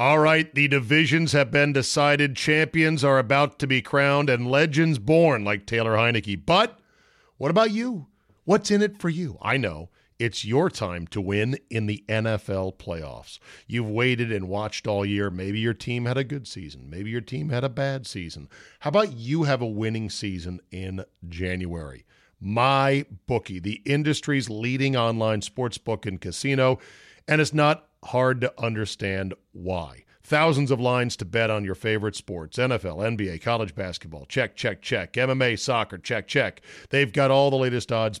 All right, the divisions have been decided. Champions are about to be crowned and legends born like Taylor Heinicke. But what about you? What's in it for you? I know. It's your time to win in the NFL playoffs. You've waited and watched all year. Maybe your team had a good season. Maybe your team had a bad season. How about you have a winning season in January? My bookie, the industry's leading online sports book and casino, and it's not hard to understand why. Thousands of lines to bet on your favorite sports NFL, NBA, college basketball. Check, check, check. MMA, soccer. Check, check. They've got all the latest odds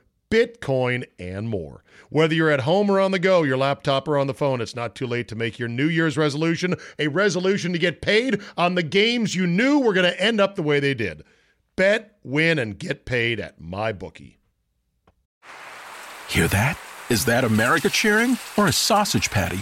Bitcoin, and more. Whether you're at home or on the go, your laptop or on the phone, it's not too late to make your New Year's resolution a resolution to get paid on the games you knew were going to end up the way they did. Bet, win, and get paid at MyBookie. Hear that? Is that America cheering or a sausage patty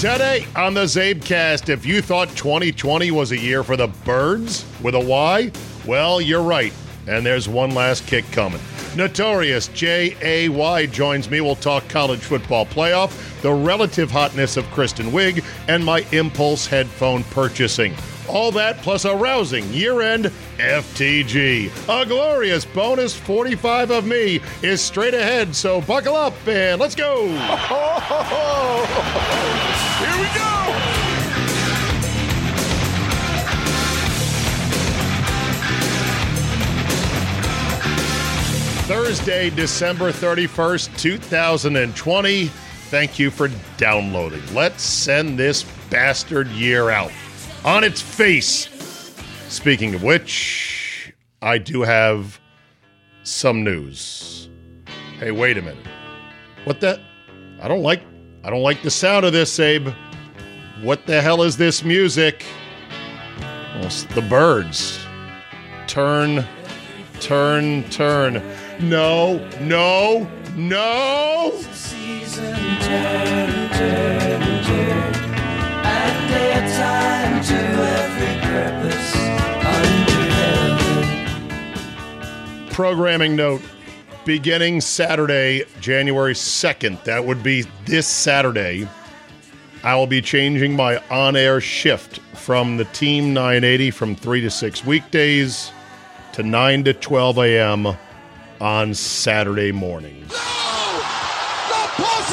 Today on the Czabecast, if you thought 2020 was a year for the birds with a Y, well, you're right. And there's one last kick coming. Notorious J.A.Y. joins me. We'll talk college football playoff, the relative hotness of Kristen Wiig, and my impulse headphone purchasing. All that plus a rousing year end FTG. A glorious bonus 45 of me is straight ahead, so buckle up and let's go. Here we go. Thursday, December 31st, 2020. Thank you for downloading. Let's send this bastard year out on its face. Speaking of which, I do have some news. Hey, wait a minute. What the? I don't like. I don't like the sound of this, Abe. What the hell is this music? Well, it's the birds. Turn, turn, turn. No, no, no. Programming note beginning Saturday, January 2nd, that would be this Saturday, I will be changing my on air shift from the Team 980 from 3 to 6 weekdays to 9 to 12 a.m. on Saturday mornings.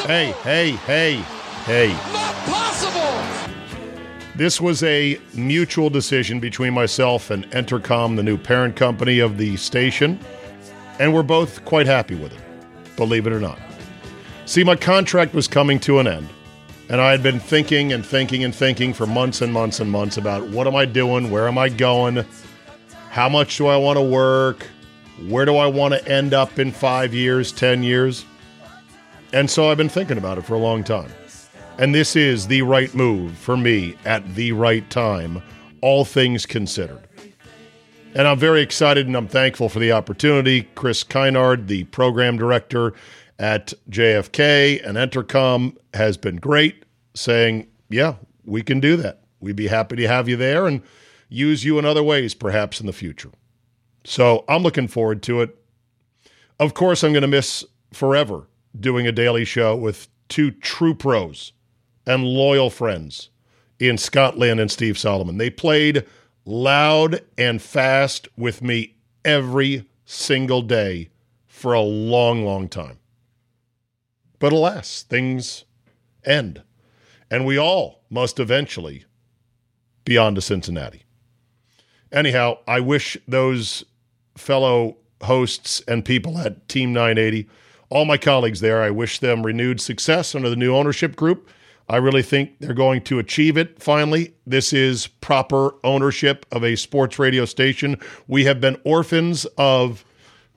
Hey, hey, hey, hey. Not possible! This was a mutual decision between myself and Entercom, the new parent company of the station, and we're both quite happy with it, believe it or not. See, my contract was coming to an end, and I had been thinking and thinking and thinking for months and months and months about what am I doing, where am I going, how much do I want to work, where do I want to end up in five years, 10 years. And so I've been thinking about it for a long time. And this is the right move for me at the right time, all things considered. And I'm very excited and I'm thankful for the opportunity. Chris Kinard, the program director at JFK and Entercom, has been great, saying, Yeah, we can do that. We'd be happy to have you there. And use you in other ways perhaps in the future. So I'm looking forward to it. Of course, I'm going to miss forever doing a daily show with two true pros and loyal friends in Scott Lynn and Steve Solomon. They played loud and fast with me every single day for a long, long time. But alas, things end. And we all must eventually be on to Cincinnati. Anyhow, I wish those fellow hosts and people at Team 980, all my colleagues there, I wish them renewed success under the new ownership group. I really think they're going to achieve it finally. This is proper ownership of a sports radio station. We have been orphans of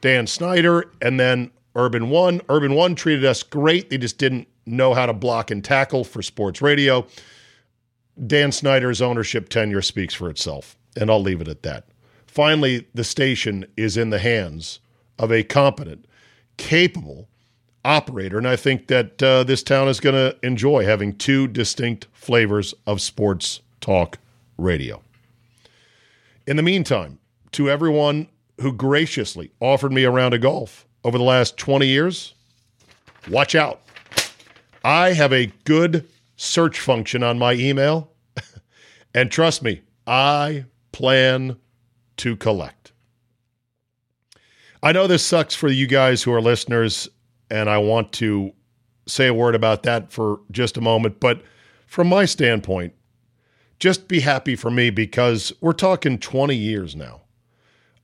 Dan Snyder and then Urban One. Urban One treated us great. They just didn't know how to block and tackle for sports radio. Dan Snyder's ownership tenure speaks for itself, and I'll leave it at that. Finally, the station is in the hands of a competent, capable operator, and I think that uh, this town is going to enjoy having two distinct flavors of sports talk radio. In the meantime, to everyone who graciously offered me a round of golf over the last 20 years, watch out. I have a good search function on my email. and trust me, I plan to collect. I know this sucks for you guys who are listeners, and I want to say a word about that for just a moment. But from my standpoint, just be happy for me because we're talking 20 years now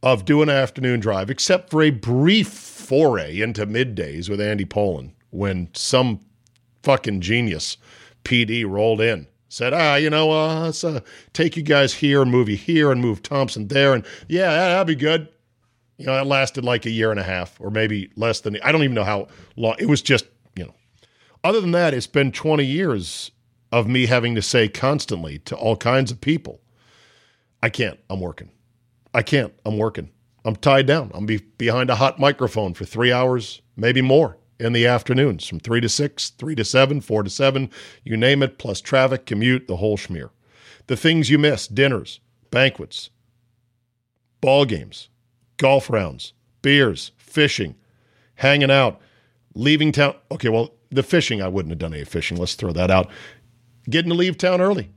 of doing an afternoon drive, except for a brief foray into middays with Andy Pollin when some fucking genius PD rolled in. Said, ah, you know, uh, let's uh, take you guys here and move you here and move Thompson there. And yeah, that'll be good. You know, that lasted like a year and a half or maybe less than, I don't even know how long. It was just, you know, other than that, it's been 20 years of me having to say constantly to all kinds of people, I can't, I'm working. I can't, I'm working. I'm tied down. I'm be behind a hot microphone for three hours, maybe more in the afternoons from three to six, three to seven, four to seven, you name it, plus traffic, commute, the whole schmear. The things you miss dinners, banquets, ball games, golf rounds, beers, fishing, hanging out, leaving town. Okay, well, the fishing, I wouldn't have done any fishing. Let's throw that out. Getting to leave town early.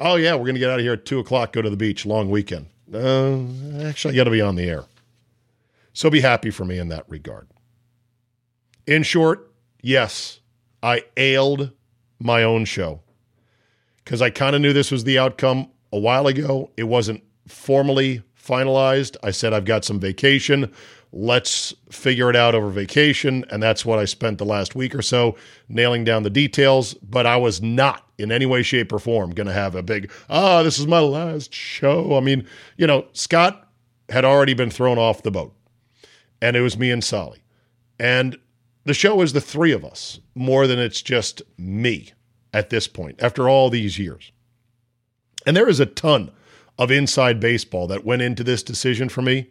Oh, yeah, we're going to get out of here at two o'clock, go to the beach, long weekend. Uh, actually, I got to be on the air. So be happy for me in that regard. In short, yes, I ailed my own show because I kind of knew this was the outcome a while ago. It wasn't formally finalized. I said, I've got some vacation. Let's figure it out over vacation. And that's what I spent the last week or so nailing down the details. But I was not in any way, shape, or form going to have a big, ah, this is my last show. I mean, you know, Scott had already been thrown off the boat, and it was me and Solly. And the show is the three of us more than it's just me at this point after all these years. And there is a ton of inside baseball that went into this decision for me.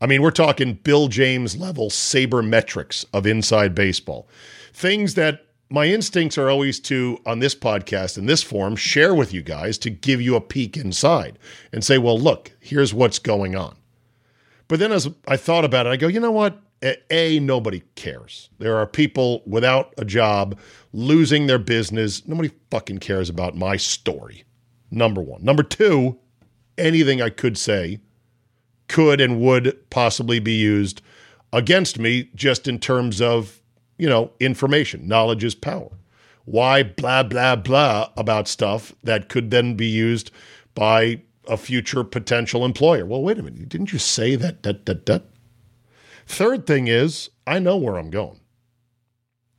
I mean, we're talking Bill James level sabermetrics of inside baseball. Things that my instincts are always to, on this podcast, in this form, share with you guys to give you a peek inside and say, well, look, here's what's going on. But then as I thought about it, I go, you know what? A, nobody cares. There are people without a job losing their business. Nobody fucking cares about my story. Number one. Number two, anything I could say could and would possibly be used against me just in terms of, you know, information. Knowledge is power. Why blah, blah, blah about stuff that could then be used by a future potential employer? Well, wait a minute. Didn't you say that, that, that, that? Third thing is, I know where I'm going.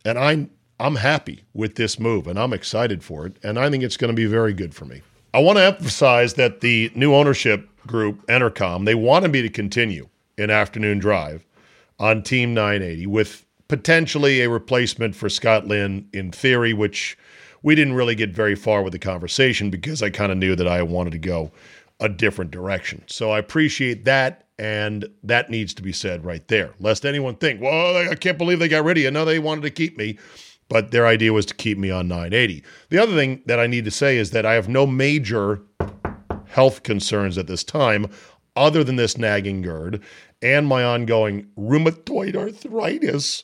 And I I'm happy with this move and I'm excited for it and I think it's going to be very good for me. I want to emphasize that the new ownership group Entercom, they wanted me to continue in afternoon drive on Team 980 with potentially a replacement for Scott Lynn in theory, which we didn't really get very far with the conversation because I kind of knew that I wanted to go a different direction. So I appreciate that. And that needs to be said right there, lest anyone think, well, I can't believe they got rid of you. No, they wanted to keep me, but their idea was to keep me on 980. The other thing that I need to say is that I have no major health concerns at this time, other than this nagging GERD and my ongoing rheumatoid arthritis.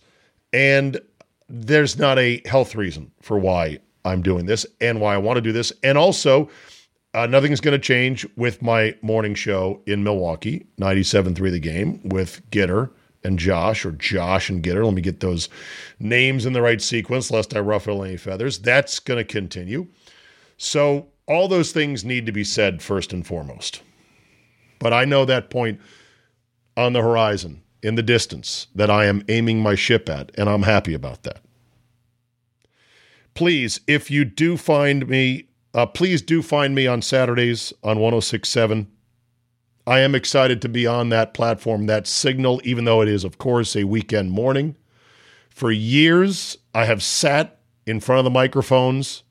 And there's not a health reason for why I'm doing this and why I want to do this. And also, uh, nothing's going to change with my morning show in Milwaukee, 97.3 The Game, with Gitter and Josh, or Josh and Gitter. Let me get those names in the right sequence, lest I ruffle any feathers. That's going to continue. So, all those things need to be said first and foremost. But I know that point on the horizon, in the distance, that I am aiming my ship at, and I'm happy about that. Please, if you do find me, uh, please do find me on Saturdays on 1067. I am excited to be on that platform, that signal, even though it is, of course, a weekend morning. For years, I have sat in front of the microphones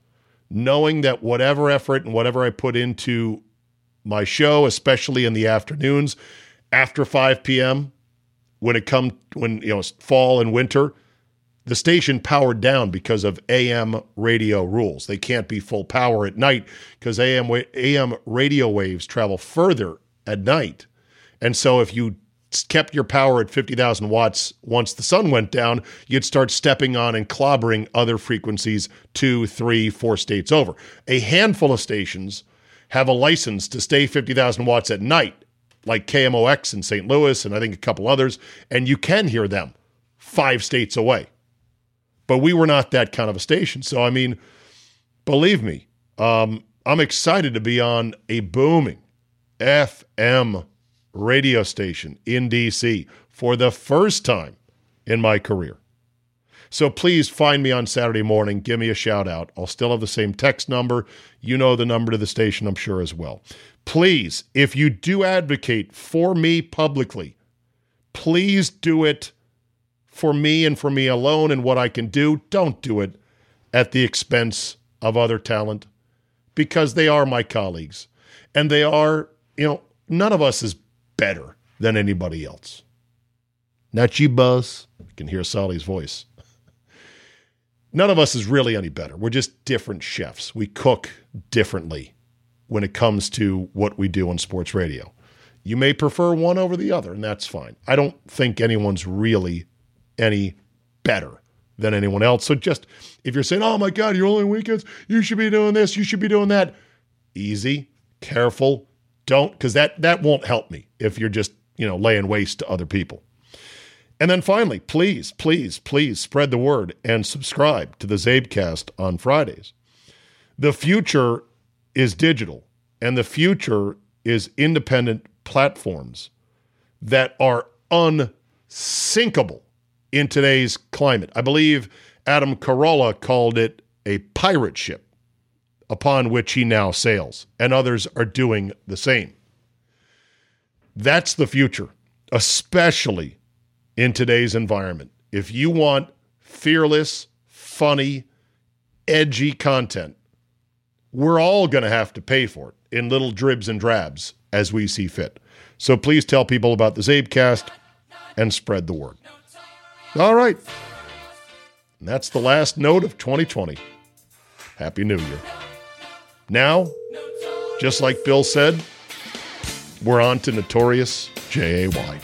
knowing that whatever effort and whatever I put into my show, especially in the afternoons after 5 p.m., when it come when you know fall and winter, the station powered down because of AM radio rules. They can't be full power at night because AM AM radio waves travel further at night. And so if you kept your power at 50,000 watts once the sun went down, you'd start stepping on and clobbering other frequencies two, three, four states over. A handful of stations have a license to stay 50,000 watts at night, like KMOX in St. Louis and I think a couple others, and you can hear them five states away. But we were not that kind of a station. So, I mean, believe me, um, I'm excited to be on a booming FM radio station in DC for the first time in my career. So please find me on Saturday morning. Give me a shout out. I'll still have the same text number. You know the number to the station, I'm sure, as well. Please, if you do advocate for me publicly, please do it for me and for me alone and what I can do. Don't do it at the expense of other talent because they are my colleagues and they are, you know, none of us is better than anybody else. Not you, Buzz. I can hear Sally's voice. None of us is really any better. We're just different chefs. We cook differently when it comes to what we do on sports radio. You may prefer one over the other, and that's fine. I don't think anyone's really any better than anyone else. So just if you're saying, oh my God, you're only weekends, you should be doing this, you should be doing that. Easy, careful, don't, because that that won't help me if you're just, you know, laying waste to other people. And then finally, please, please, please spread the word and subscribe to the Czabecast on Fridays. The future is digital, and the future is independent platforms that are unsinkable in today's climate. I believe Adam Carolla called it a pirate ship upon which he now sails, and others are doing the same. That's the future, especially in today's environment. If you want fearless, funny, edgy content, we're all going to have to pay for it in little dribs and drabs as we see fit. So please tell people about the Czabecast and spread the word. All right. And that's the last note of 2020. Happy New Year. Now, just like Bill said, we're on to Notorious J.A.Y.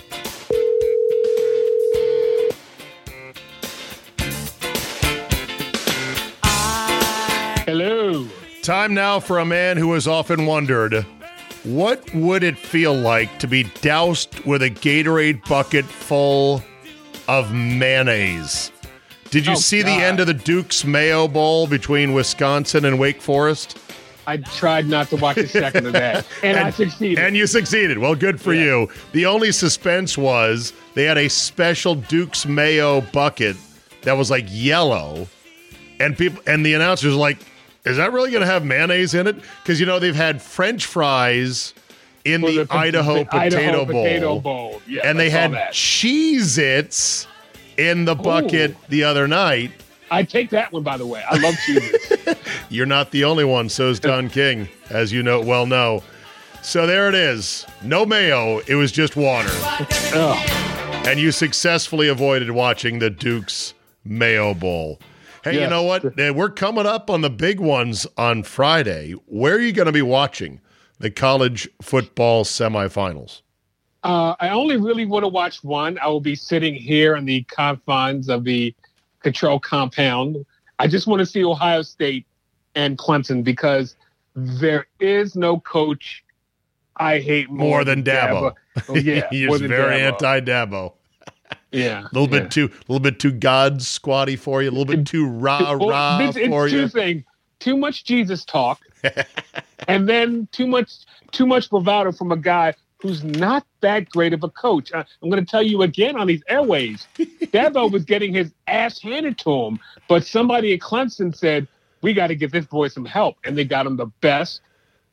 Hello. Time now for a man who has often wondered what would it feel like to be doused with a Gatorade bucket full of mayonnaise? Did you Oh, see the end of the Duke's Mayo Bowl between Wisconsin and Wake Forest? I tried not to watch a second of that, and, I succeeded. And you succeeded. Well, good for you. The only suspense was they had a special Duke's Mayo bucket that was like yellow, and people and the announcers were like, "Is that really going to have mayonnaise in it?" Because you know they've had French fries in the, the- Idaho, the potato, Idaho bowl, potato bowl. Yes, and they had. Cheez-Its in the bucket Ooh. the other night. I take that one, by the way. I love cheeses. You're not the only one, so's Don King, as you know well know. So there it is. No mayo, it was just water. And you successfully avoided watching the Duke's Mayo Bowl. Hey, you Yes. know what? We're coming up on the big ones on Friday. Where are you going to be watching the college football semifinals? Uh, I only really want to watch one. I will be sitting here in the confines of the control compound. I just want to see Ohio State and Clemson because there is no coach I hate more, More than Dabo. Oh, yeah, He's very anti-Dabo. Yeah, A little yeah. bit too, a little bit too God squatty for you. A little bit too rah Well, rah it's, it's for two you. things: too much Jesus talk, and then too much too much bravado from a guy who's not that great of a coach. I, I'm going to tell you again on these airways, Dabo was getting his ass handed to him, but somebody at Clemson said we got to give this boy some help, and they got him the best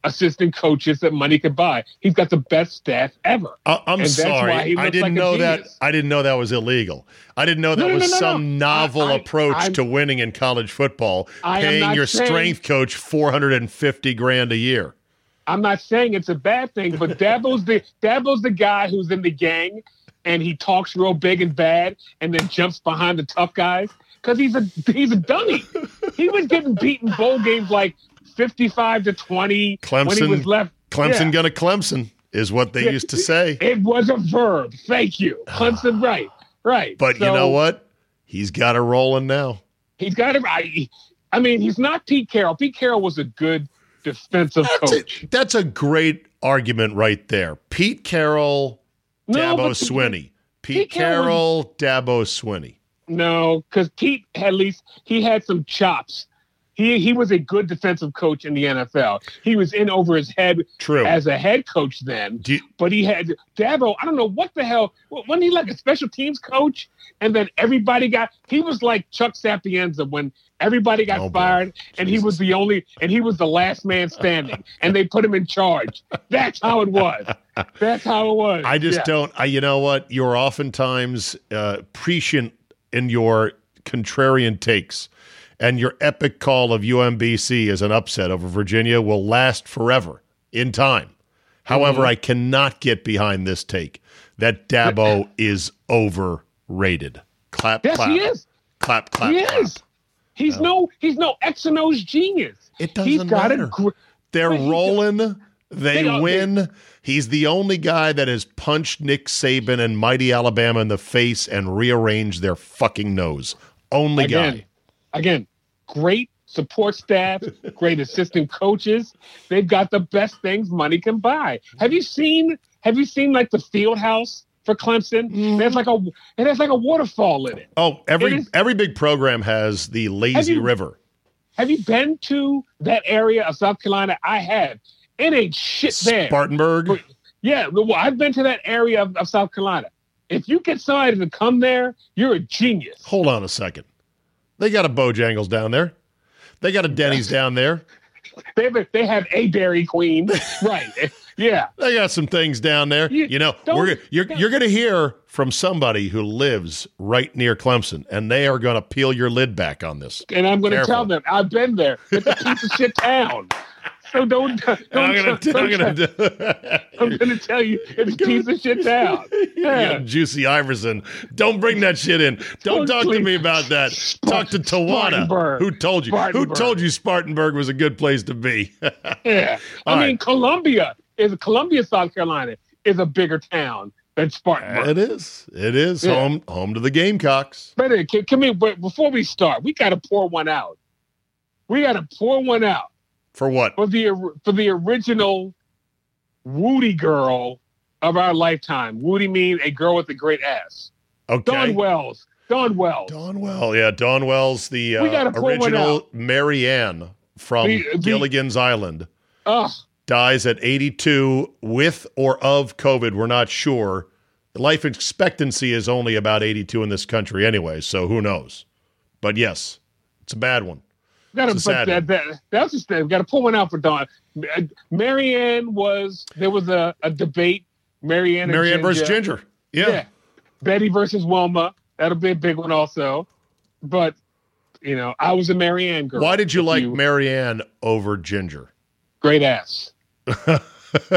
assistant coaches that money could buy. He's got the best staff ever. I- And why sorry. I didn't like know that. I didn't know that was illegal. I didn't know that No, no, was no, some no. novel I- I- approach I'm- to winning in college football, I paying your saying- strength coach 450 grand a year. I'm not saying it's a bad thing, but Dabo's the Dabo's the guy who's in the gang and he talks real big and bad and then jumps behind the tough guys because he's a he's a dummy. he was getting beaten bowl games like 55 to 20 when he Clemson- was left. Clemson Yeah. gonna Clemson is what they Yeah. used to say. It was a verb. Thank you, Clemson. Ah. Right, right. But you know what? He's got it rolling now. He's got it right. I mean, he's not Pete Carroll. Pete Carroll was a good defensive That's coach. a, that's a great argument right there. Pete Carroll, Dabo but- Swinney. Pete, Pete Carroll Carroll, Dabo Swinney. No, because Pete at least he had some chops. He he was a good defensive coach in the NFL. He was in over his head True. as a head coach then, you- but he had Dabo. I don't know what the hell. Wasn't he like a special teams coach? And then everybody got. He was like Chuck Sapienza when everybody got Oh, fired, and he was the only, and he was the last man standing, and they put him in charge. That's how it was. That's how it was. I just Yeah. don't. I, you know what? You're oftentimes uh, prescient in your contrarian takes, and your epic call of UMBC as an upset over Virginia will last forever in time. However, Mm-hmm. I cannot get behind this take that Dabo is overrated. Clap, Yes, clap, he is. clap, clap. he clap. is. He's no. He's no X and O's genius. It doesn't got matter. Gr- They're rolling. They They win. He's the only guy that has punched Nick Saban and mighty Alabama in the face and rearranged their fucking nose. Only again, guy. again, great support staff, great assistant coaches. They've got the best things money can buy. Have you seen? Have you seen like the field house for Clemson? Mm-hmm. There's like a it has like a waterfall in it. Oh, every is- every big program has the lazy you- river. Have you been to that area of South Carolina? I have. It ain't shit there. Spartanburg. Yeah, well, I've been to that area of, of South Carolina. If you get somebody to come there, you're a genius. Hold on a second. They got a Bojangles down there. They got a Denny's down there. They have, they have a Dairy Queen, right? Yeah, They got some things down there. You- You know, we're you're you're going to hear from somebody who lives right near Clemson, and they are going to peel your lid back on this. and I'm going to tell them I've been there. It's a piece of shit town. So don't. don't I'm to I'm going to. I'm to tell you it's a piece of shit town. yeah. Juicy Iverson. Don't bring that shit in. Don't talk to me about that. Talk to Tawana. Who told you? Who told you Spartanburg was a good place to be? Yeah. I All mean, right. Columbia is Columbia, South Carolina is a bigger town than Spartanburg. it is. It is Yeah. home home to the Gamecocks. But can, come here, but before we start, we got to pour one out. We got to pour one out For what? for the for the original Woody girl of our lifetime. Woody mean a girl with a great ass. Okay. Dawn Wells. Dawn Wells. Dawn Wells. Yeah, Dawn Wells, the uh, gotta pour one original Ann from The- the- Gilligan's Island. Ugh. dies at 82 with or of COVID. We're not sure. The life expectancy is only about 82 in this country anyway, so who knows? But yes, it's a bad one. Got to It's a sad that, that, that's just got to pull one out for Dawn. Uh, Mary Ann was there was a, a debate. Mary Ann and Mary Ann versus Ginger. Ginger. Yeah. Betty versus Wilma. That'll be a big one also. But you know, I was a Mary Ann girl. Why did you like Mary Ann over Ginger? great ass?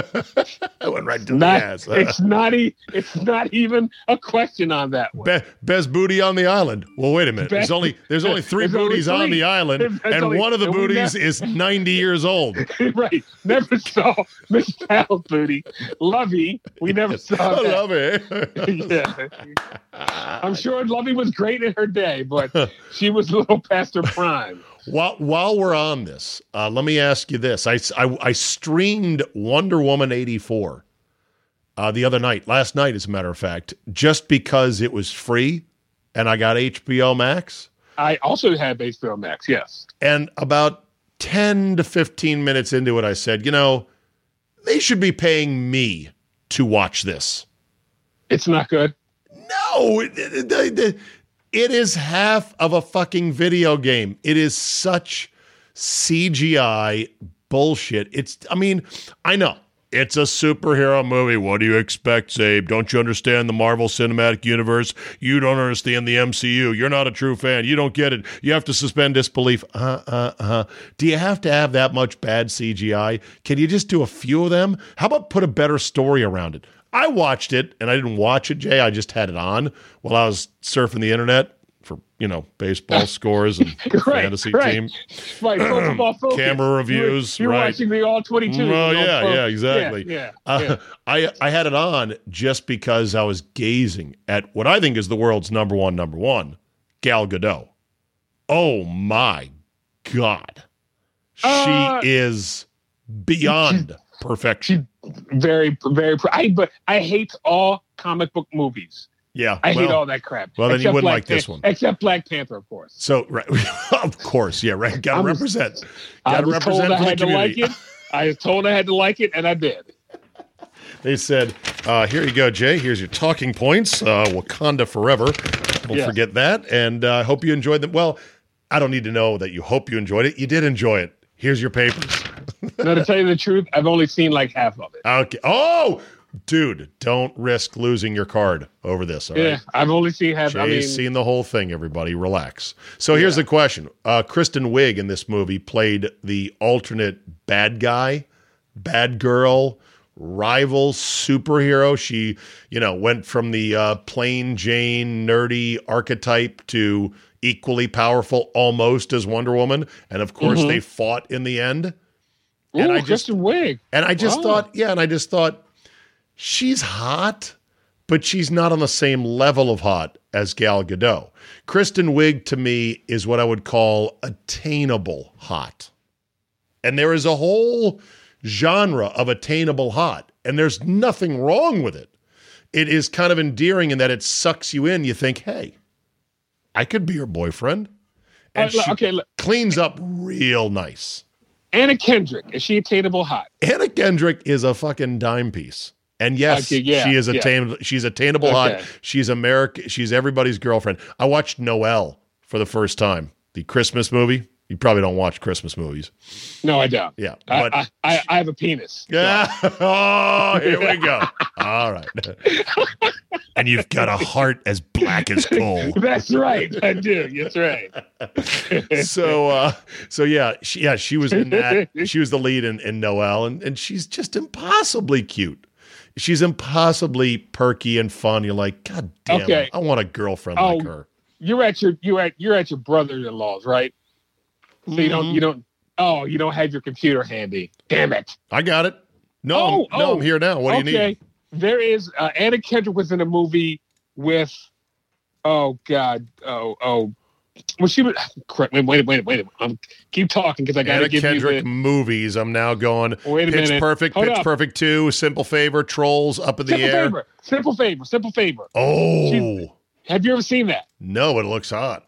I went right to Not, the ass. it's not e- it's not even a question on that one. Be- best booty on the island. Well, wait a minute. There's only there's only three There's only booties on the island, There's and only- one of the booties ne- is 90 years old. right. Never saw Miss Pal's booty. Lovey. We never saw I that. love it. yeah. I'm sure Lovey was great in her day, but she was a little past her prime. While while we're on this, uh, let me ask you this: I, I I streamed Wonder Woman eighty four uh, the other night, last night, as a matter of fact, just because it was free, and I got HBO Max. I also had HBO Max, yes. And about ten to fifteen minutes into it, I said, you know, they should be paying me to watch this. It's not good. No, it, it- it- is half of a fucking video game. It is such CGI bullshit. It's, I mean, I know it's a superhero movie. What do you expect, Czabe? Don't you understand the Marvel Cinematic Universe? You don't understand the MCU. You're not a true fan. You don't get it. You have to suspend disbelief. Uh, uh, uh. Do you have to have that much bad CGI? Can you just do a few of them? How about put a better story around it? I watched it and I didn't watch it, Jay. I just had it on while I was surfing the internet for, you know, baseball scores and Right, fantasy right. team. Right. Football Focus. Camera reviews, You're, you're right. watching the All 22. Oh, know, yeah, yeah, exactly. Yeah. Uh, yeah. I, I had it on just because I was gazing at what I think is the world's number one, number one, Gal Gadot. Oh my God. She Uh, is beyond perfection. very, very. I but I hate all comic book movies. Yeah. I hate all that crap. well, then you wouldn't Black like this Pan- one. Except Black Panther, of course. So, right, of course, yeah, right. Got to represent. Got to represent I had to like it. I was told I had to like it, and I did. They said, uh, "Here you go, Jay. Here's your talking points. Uh, Wakanda forever. Don't Yes. forget that. And uh, I hope you enjoyed them. Well, I don't need to know that you hope you enjoyed it. You did enjoy it. Here's your papers. Now, to tell you the truth, I've only seen like half of it. Okay. Oh, dude, don't risk losing your card over this. All right. Yeah, I've only seen half. Jay's I mean, seen the whole thing, everybody. Relax. So here's the question. Uh, Kristen Wiig in this movie played the alternate bad guy, bad girl, rival superhero. She, you know, went from the uh, plain Jane, nerdy archetype to equally powerful almost as Wonder Woman. And of course, Mm-hmm. they fought in the end. Ooh, and I just- Kristen Wiig. And I just Wow. thought, yeah, and I just thought she's hot, but she's not on the same level of hot as Gal Gadot. Kristen Wiig to me is what I would call attainable hot. And there is a whole genre of attainable hot, and there's nothing wrong with it. It is kind of endearing in that it sucks you in. You think, hey, I could be your boyfriend. And Uh, she okay, cleans up real nice. Anna Kendrick is she attainable hot? Anna Kendrick is a fucking dime piece. And yes, Okay, yeah, she is yeah. attainable. She's attainable Okay. hot. She's America. She's everybody's girlfriend. I watched Noelle for the first time, the Christmas movie. You probably don't watch Christmas movies. No, I don't. Yeah, but I, I, I have a penis. yeah. oh, here we go. All right. and you've got a heart as black as coal. That's right. I do. That's right. so uh so yeah she, yeah she was in that she was the lead in, in Noelle and, and she's just impossibly cute she's impossibly perky and fun you're like god damn Okay. i want a girlfriend Oh, like her You're at your you're at you're at your brother-in-law's, right? So you don't you don't oh you don't have your computer handy. Damn it. i got it no Oh, I'm, no oh, i'm here now what do you need There is uh, Anna Kendrick was in a movie with oh god oh oh well she was correct wait wait wait wait um, keep talking because I got to Anna give Kendrick you the movies. I'm now going. Wait a Pitch minute. Perfect, Hold Pitch up. Perfect Two, Simple Favor, Trolls, Up in the simple Air. favor simple favor simple favor. Oh Have you ever seen that? no, it looks hot.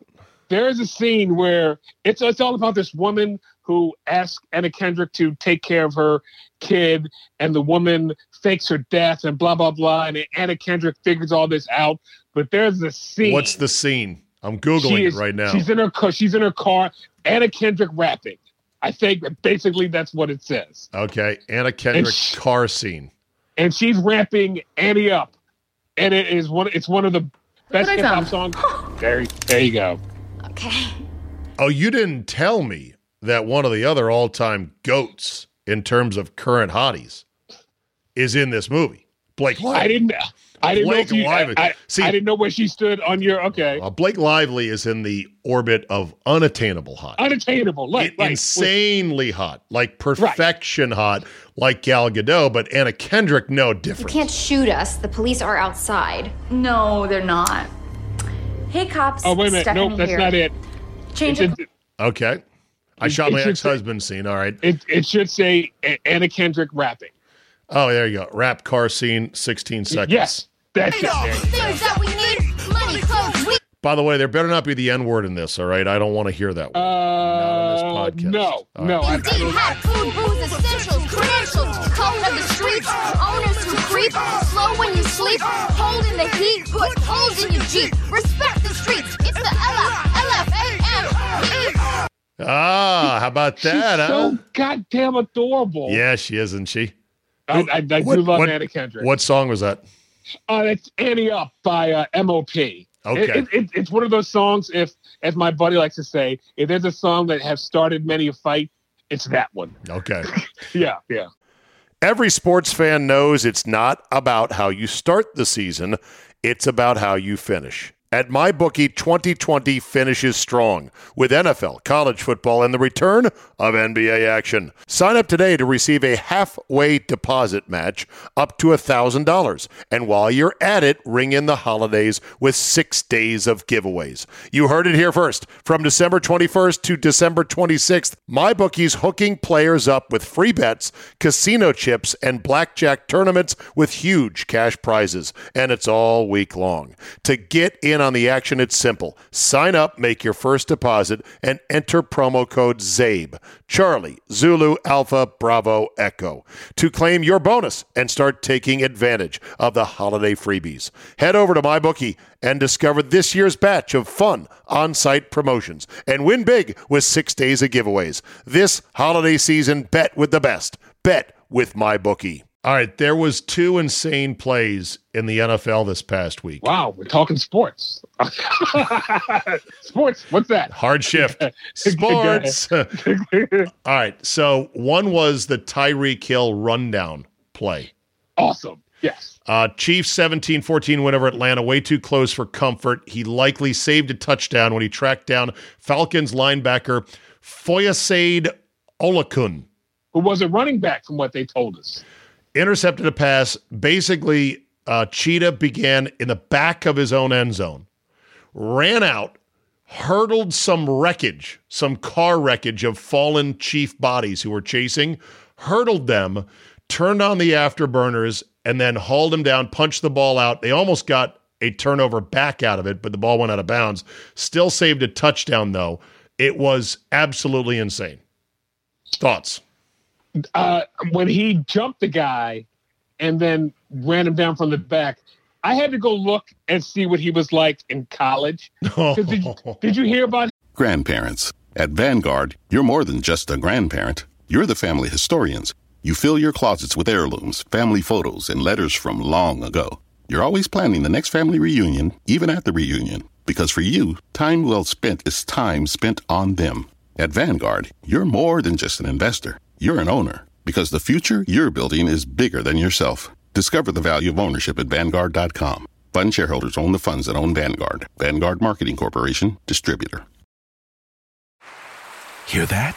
there is a scene where it's it's all about this woman who asks Anna Kendrick to take care of her kid, and the woman fakes her death and blah blah blah, and Anna Kendrick figures all this out. But there's a scene. What's the scene? I'm googling She it is- right now. She's in her car. She's in her car. Anna Kendrick rapping. I think basically that's what it says, Okay, Anna Kendrick sh- car scene. and she's rapping Ante Up, and it is one. It's one of the best What is hip hop songs. There, there you go. Okay. Oh, you didn't tell me that one of the other all-time goats in terms of current hotties is in this movie. Blake Lively. I didn't. I didn't Blake know if you. Lively. I, See- I didn't know where she stood on your. Okay, Uh, Blake Lively is in the orbit of unattainable hot. unattainable. Like, In- like insanely hot, like perfection hot, like Gal Gadot, but Anna Kendrick, no You difference. can't shoot us. The police are outside. No, they're not. Hey, cops. Oh wait a minute. Stephanie Nope, that's here. not it. Change It, it. it, Okay. I It- shot it my ex husband scene. All right. it, it should say Anna Kendrick rapping. Oh, there you go. Rap car scene, 16 seconds. Yes, that's it. There. Things that we need money, clothes, we. By the way, there better not be the N word in this, all right? I don't want to hear that one. Uh, Not on this podcast. no, All no. I, I Indeed, don't, have food, booze, essentials, credentials, code of the streets, owners who creep, slow when you sleep, holding the heat, put holes in your Jeep, respect the streets. It's the LF, LFAM. Ah, how about she's that? huh? so goddamn adorable. Yeah, she is, isn't she? I, I, I What- do love what- Anna Kendrick. What song was that? Uh, that's Ante Up by uh, MOP. Okay. It, it, it, it's one of those songs, if, as my buddy likes to say, if there's a song that has started many a fight, it's that one. Okay. Yeah, yeah. Every sports fan knows it's not about how you start the season, it's about how you finish. At MyBookie, 2020 finishes strong with NFL, college football, and the return of NBA action. Sign up today to receive a halfway deposit match up to $1,000. And while you're at it, ring in the holidays with six days of giveaways. You heard it here first. From December 21st to December 26th, MyBookie's hooking players up with free bets, casino chips, and blackjack tournaments with huge cash prizes. And it's all week long. To get in on the action, it's simple. Sign up, make your first deposit, and enter promo code CZABE. Charlie, Zulu, Alpha, Bravo, Echo to claim your bonus and start taking advantage of the holiday freebies. Head over to MyBookie and discover this year's batch of fun on site promotions and win big with six days of giveaways. This holiday season, bet with the best. Bet with MyBookie. All right, there was two insane plays in the NFL this past week. Wow, we're talking sports. sports, what's that? Hard shift. Sports. All right. So one was the Tyreek Hill rundown play. awesome. Yes. Uh, Chiefs 17 14 win over Atlanta, way too close for comfort. He likely saved a touchdown when he tracked down Falcons linebacker Foyesade Oluokun. Who was a running back from what they told us. Intercepted a pass. Basically, uh, Cheetah began in the back of his own end zone, ran out, hurdled some wreckage, some car wreckage of fallen Chief bodies who were chasing, hurdled them, turned on the afterburners, and then hauled him down, punched the ball out. They almost got a turnover back out of it, but the ball went out of bounds. Still saved a touchdown, though. It was absolutely insane. Thoughts? Uh, when he jumped the guy and then ran him down from the back, I had to go look and see what he was like in college. Did, did you hear about Grandparents. At Vanguard, you're more than just a grandparent. You're the family historians. You fill your closets with heirlooms, family photos, and letters from long ago. You're always planning the next family reunion, even at the reunion. Because for you, time well spent is time spent on them. At Vanguard, you're more than just an investor. You're an owner. Because the future you're building is bigger than yourself. Discover the value of ownership at Vanguard.com. Fund shareholders own the funds that own Vanguard. Vanguard Marketing Corporation, distributor. Hear that?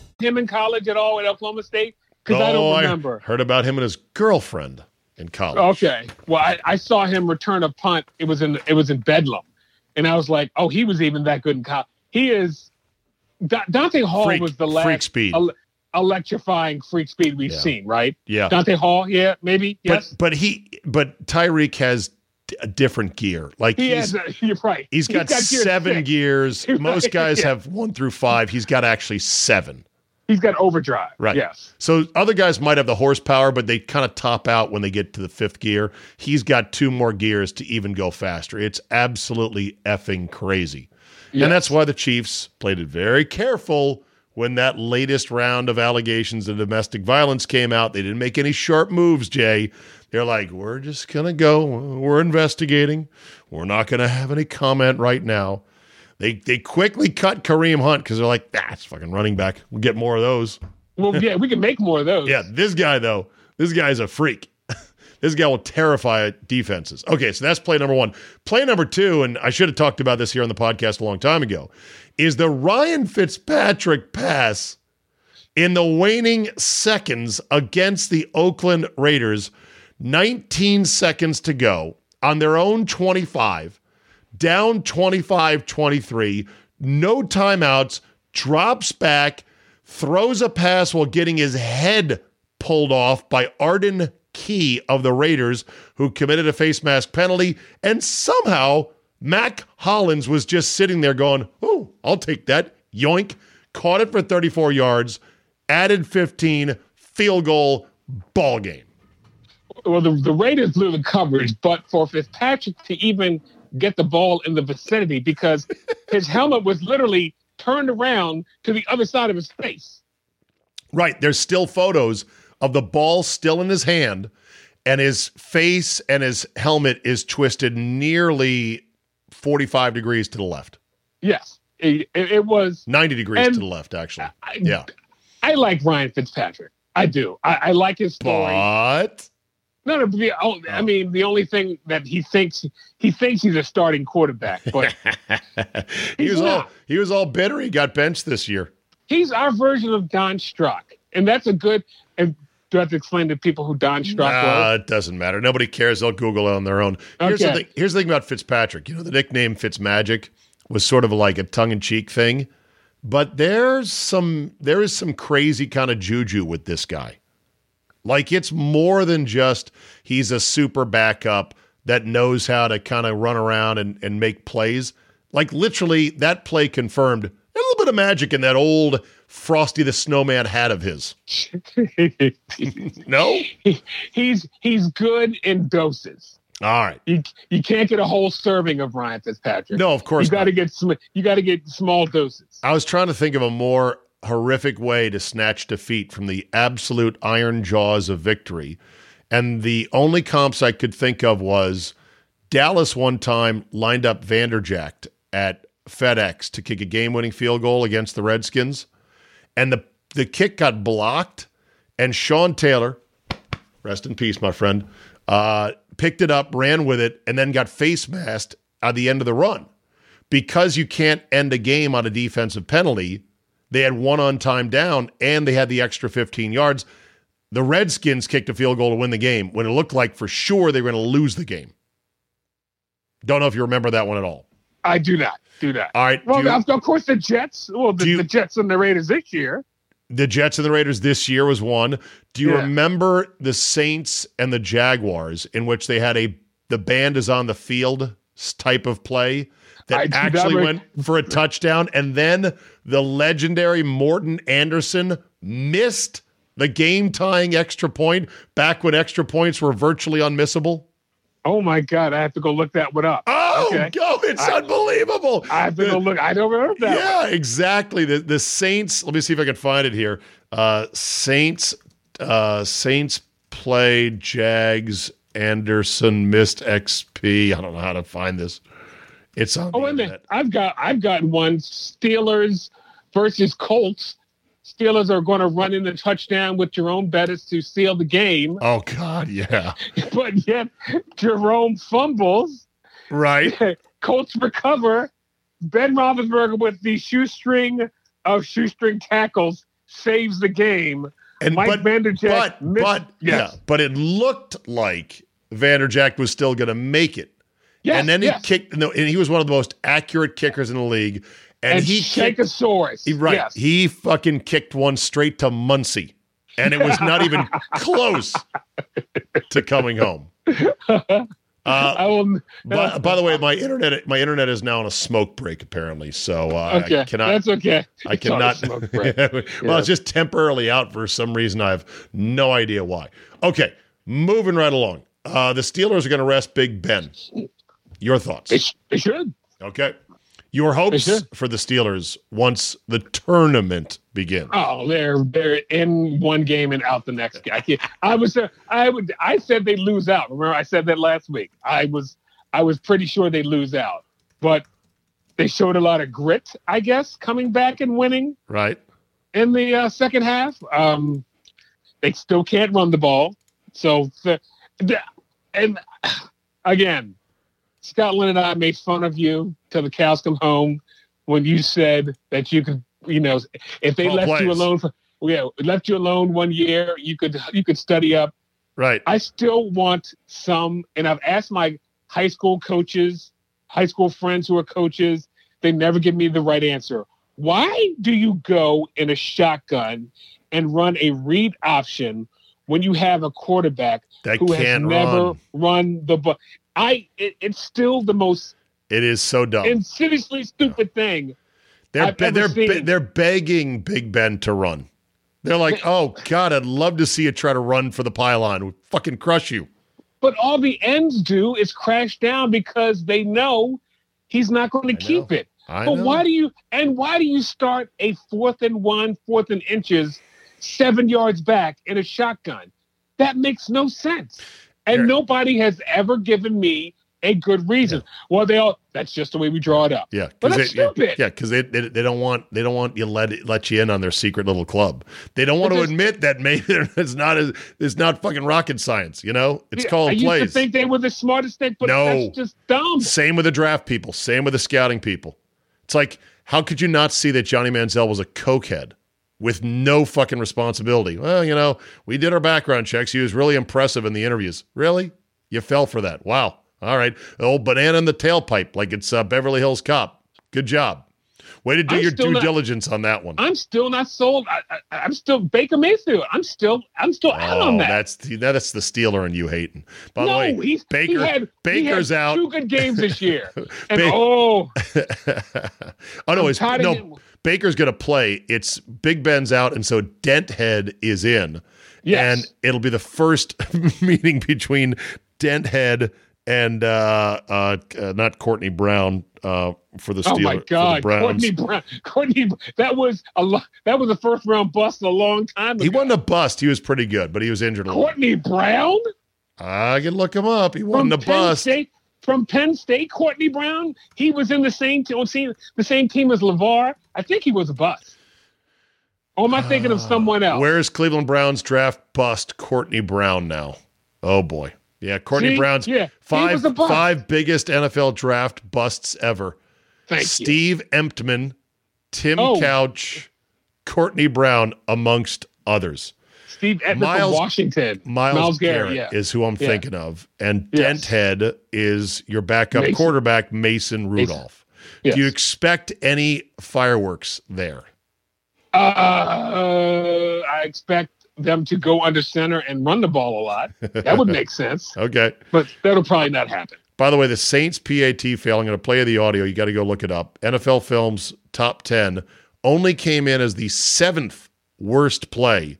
Him in college at all at Oklahoma State? Because I Oh, don't remember. heard about him and his girlfriend in college. Okay. Well, I, I saw him return a punt. It was in it was in Bedlam, and I was like, oh, he was even that good in college. He is. Da- Dante Hall Freak- was the last freak speed. el- electrifying freak speed we've Yeah. seen, right? Yeah. Dante Hall, yeah, maybe, yes. But but he but Tyreek has a different gear. Like he he's has. You're right. he's got, gear seven six. gears. Most guys yeah. have one through five. He's got actually seven. He's got overdrive. Right. Yes. So other guys might have the horsepower, but they kind of top out when they get to the fifth gear. He's got two more gears to even go faster. It's absolutely effing crazy. Yes. And that's why the Chiefs played it very careful when that latest round of allegations of domestic violence came out. They didn't make any sharp moves, Jay. They're like, we're just going to go. We're investigating. We're not going to have any comment right now. They they quickly cut Kareem Hunt because they're like, ah, fucking running back. We'll get more of those. Well, yeah, we can make more of those. Yeah, this guy though, this guy's a freak. this guy will terrify defenses. Okay, so that's play number one. Play number two, and I should have talked about this here on the podcast a long time ago, is the Ryan Fitzpatrick pass in the waning seconds against the Oakland Raiders. 19 seconds to go on their own 25, down 25 23, no timeouts, drops back, throws a pass while getting his head pulled off by Arden Key of the Raiders, who committed a face mask penalty. And somehow Mack Hollins was just sitting there going, Oh, I'll take that. Yoink. Caught it for 34 yards, added 15, field goal, ball game. Well, the, the Raiders blew the coverage, but for Fitzpatrick to even get the ball in the vicinity because his helmet was literally turned around to the other side of his face. Right. There's still photos of the ball still in his hand, and his face and his helmet is twisted nearly 45 degrees to the left. Yes, it, it, was 90 degrees to the left, actually. I- yeah. I like Ryan Fitzpatrick. I do. I, I like his story. But No, no. The, oh, I mean, the only thing that he thinks he thinks he's a starting quarterback, but he was all he was all bitter. He got benched this year. he's our version of Don Strock, and that's a good. And do I have to explain to people who Don Strock Nah, was? it doesn't matter. Nobody cares. They'll Google it on their own. Here's the Okay. thing. Here's the thing about Fitzpatrick. You know, the nickname Fitzmagic was sort of like a tongue-in-cheek thing, but there's some there is some crazy kind of juju with this guy. Like it's more than just he's a super backup that knows how to kind of run around and, and make plays. Like literally, that play confirmed a little bit of magic in that old Frosty the Snowman hat of his. No? He- he's he's good in doses. All right. You you can't get a whole serving of Ryan Fitzpatrick. No, of course you got to get sm- you got to get small doses. I was trying to think of a more horrific way to snatch defeat from the absolute iron jaws of victory. And the only comps I could think of was Dallas one time lined up Vanderjagt at FedEx to kick a game winning field goal against the Redskins. And the, the kick got blocked. And Sean Taylor, rest in peace, my friend, uh, picked it up, ran with it, and then got face masked at the end of the run because you can't end a game on a defensive penalty, they had one on time down and they had the extra 15 yards. The Redskins kicked a field goal to win the game when it looked like for sure they were going to lose the game. Don't know if you remember that one at all. I do not do that. All right. Well, you- of course, the Jets. Well, the, you- the Jets and the Raiders this year. the Jets and the Raiders this year was one. Do you Yeah. remember the Saints and the Jaguars in which they had a the band is on the field type of play that actually went for a touchdown and then the legendary Morten Andersen missed the game tying extra point back when extra points were virtually unmissable? Oh my God, I have to go look that one up. Oh, Okay. go! It's I- unbelievable. I have to go look. I don't remember that. Yeah, exactly. The the Saints. Let me see if I can find it here. Uh, Saints. Uh, Saints play Jags. Anderson missed XP. I don't know how to find this. It's on Oh, wait a minute. I've got I've got one. Steelers versus Colts. Steelers are going to run in the touchdown with Jerome Bettis to seal the game, Oh God, yeah. but yet Jerome fumbles. Right. Colts recover. Ben Roethlisberger with the shoestring of shoestring tackles saves the game. And Mike but Vanderjagt but missed- but yes. yeah, but it looked like Vanderjagt was still going to make it. Yes, and then he kicked. And he was one of the most accurate kickers in the league. And, and he kicked Shakosaurus. He- Right. Yes. He fucking kicked one straight to Muncie. And it was not even close to coming home. Uh, I will. by, by the way, my internet my internet is now on a smoke break apparently, so uh, okay, I cannot. that's okay. I It's cannot. smoke break. well, Yeah. it's just temporarily out for some reason. I have no idea why. Okay, moving right along. Uh, the Steelers are going to rest Big Ben. Your thoughts? They, sh- they should. Okay. Your hopes for the Steelers once the tournament begins. Oh, they're they're in one game and out the next game. I, can't, I was uh, I would I said they lose out. Remember I said that last week. I was I was pretty sure they lose out, but they showed a lot of grit. I guess coming back and winning Right? in the uh, second half. Um, they still can't run the ball. So the, the and again, Scotland and I made fun of you till the cows come home when you said that you could, you know, if they Call left you alone for yeah, left you alone one year, you could you could study up. Right. I still want some, and I've asked my high school coaches, high school friends who are coaches, they never give me the right answer. Why do you go in a shotgun and run a read option when you have a quarterback That who has never run. run the ball? I it, it's still the most It is so dumb. insidiously stupid thing. They're be- they're be- they're begging Big Ben to run. They're like, "Oh God, I'd love to see you try to run for the pylon. We'd fucking crush you." But all the ends do is crash down because they know he's not going to keep know. it. I but know. why do you and why do you start a fourth and one, fourth and inches, seven yards back in a shotgun? That makes no sense. And Here. nobody has ever given me a good reason. Well, they all that's just the way we draw it up. Yeah, But they, stupid. Yeah, because they, they they don't want they don't want you let let you in on their secret little club. They don't want to admit that maybe it's not as it's not fucking rocket science. You know, it's Yeah, called I used to think they were the smartest thing, but No. that's just dumb. Same with the draft people. Same with the scouting people. It's like, how could you not see that Johnny Manziel was a cokehead with no fucking responsibility? Well, you know, we did our background checks. He was really impressive in the interviews. Really? You fell for that? Wow. All right. The old banana in the tailpipe, like it's uh, Beverly Hills Cop. Good job. Way to do I'm your due not- diligence on that one. I'm still not sold. I, I, I'm still Baker Mayfield. I'm still I'm still out on that. Oh, that's the, that's the Steeler and you hating. By no, the way, he's, Baker he had, Baker's he had out. Two good games this year, and Ba- oh, oh no, I'm it's, tired of no. Baker's going to play. It's Big Ben's out, and so Denthead is in. Yes. and it'll be the first meeting between Denthead and uh, uh, uh, not Courtney Brown uh, for the Steelers. oh my God, Courtney Brown, Courtney, that was a lot. That was a first round bust a long time ago. He wasn't a bust. He was pretty good, but he was injured a lot. Courtney Brown I can look him up. He from wasn't a Penn bust. State. From Penn State, Courtney Brown. He was in the same team, the same team as LaVar. I think he was a bust. Or am I thinking of ah, someone else? Where's Cleveland Browns draft bust Courtney Brown now? Oh boy. Yeah, Courtney See? Brown's Yeah, five was a bust. five biggest NFL draft busts ever. Thank you. Steve Emtman, Tim Oh. Couch, Courtney Brown, amongst others. Steve Emtman Myles- from Washington. Myles, Garrett, yeah. is who I'm Yeah. thinking of, and Yes. Denthead is your backup Mason. quarterback, Mason Rudolph. Yes. Do you expect any fireworks there? Uh, I expect them to go under center and run the ball a lot. That would make sense, Okay. but that'll probably not happen. By the way, the Saints PAT fail. I'm going to play the audio. You got to go look it up. NFL Films top 10 only came in as the seventh worst play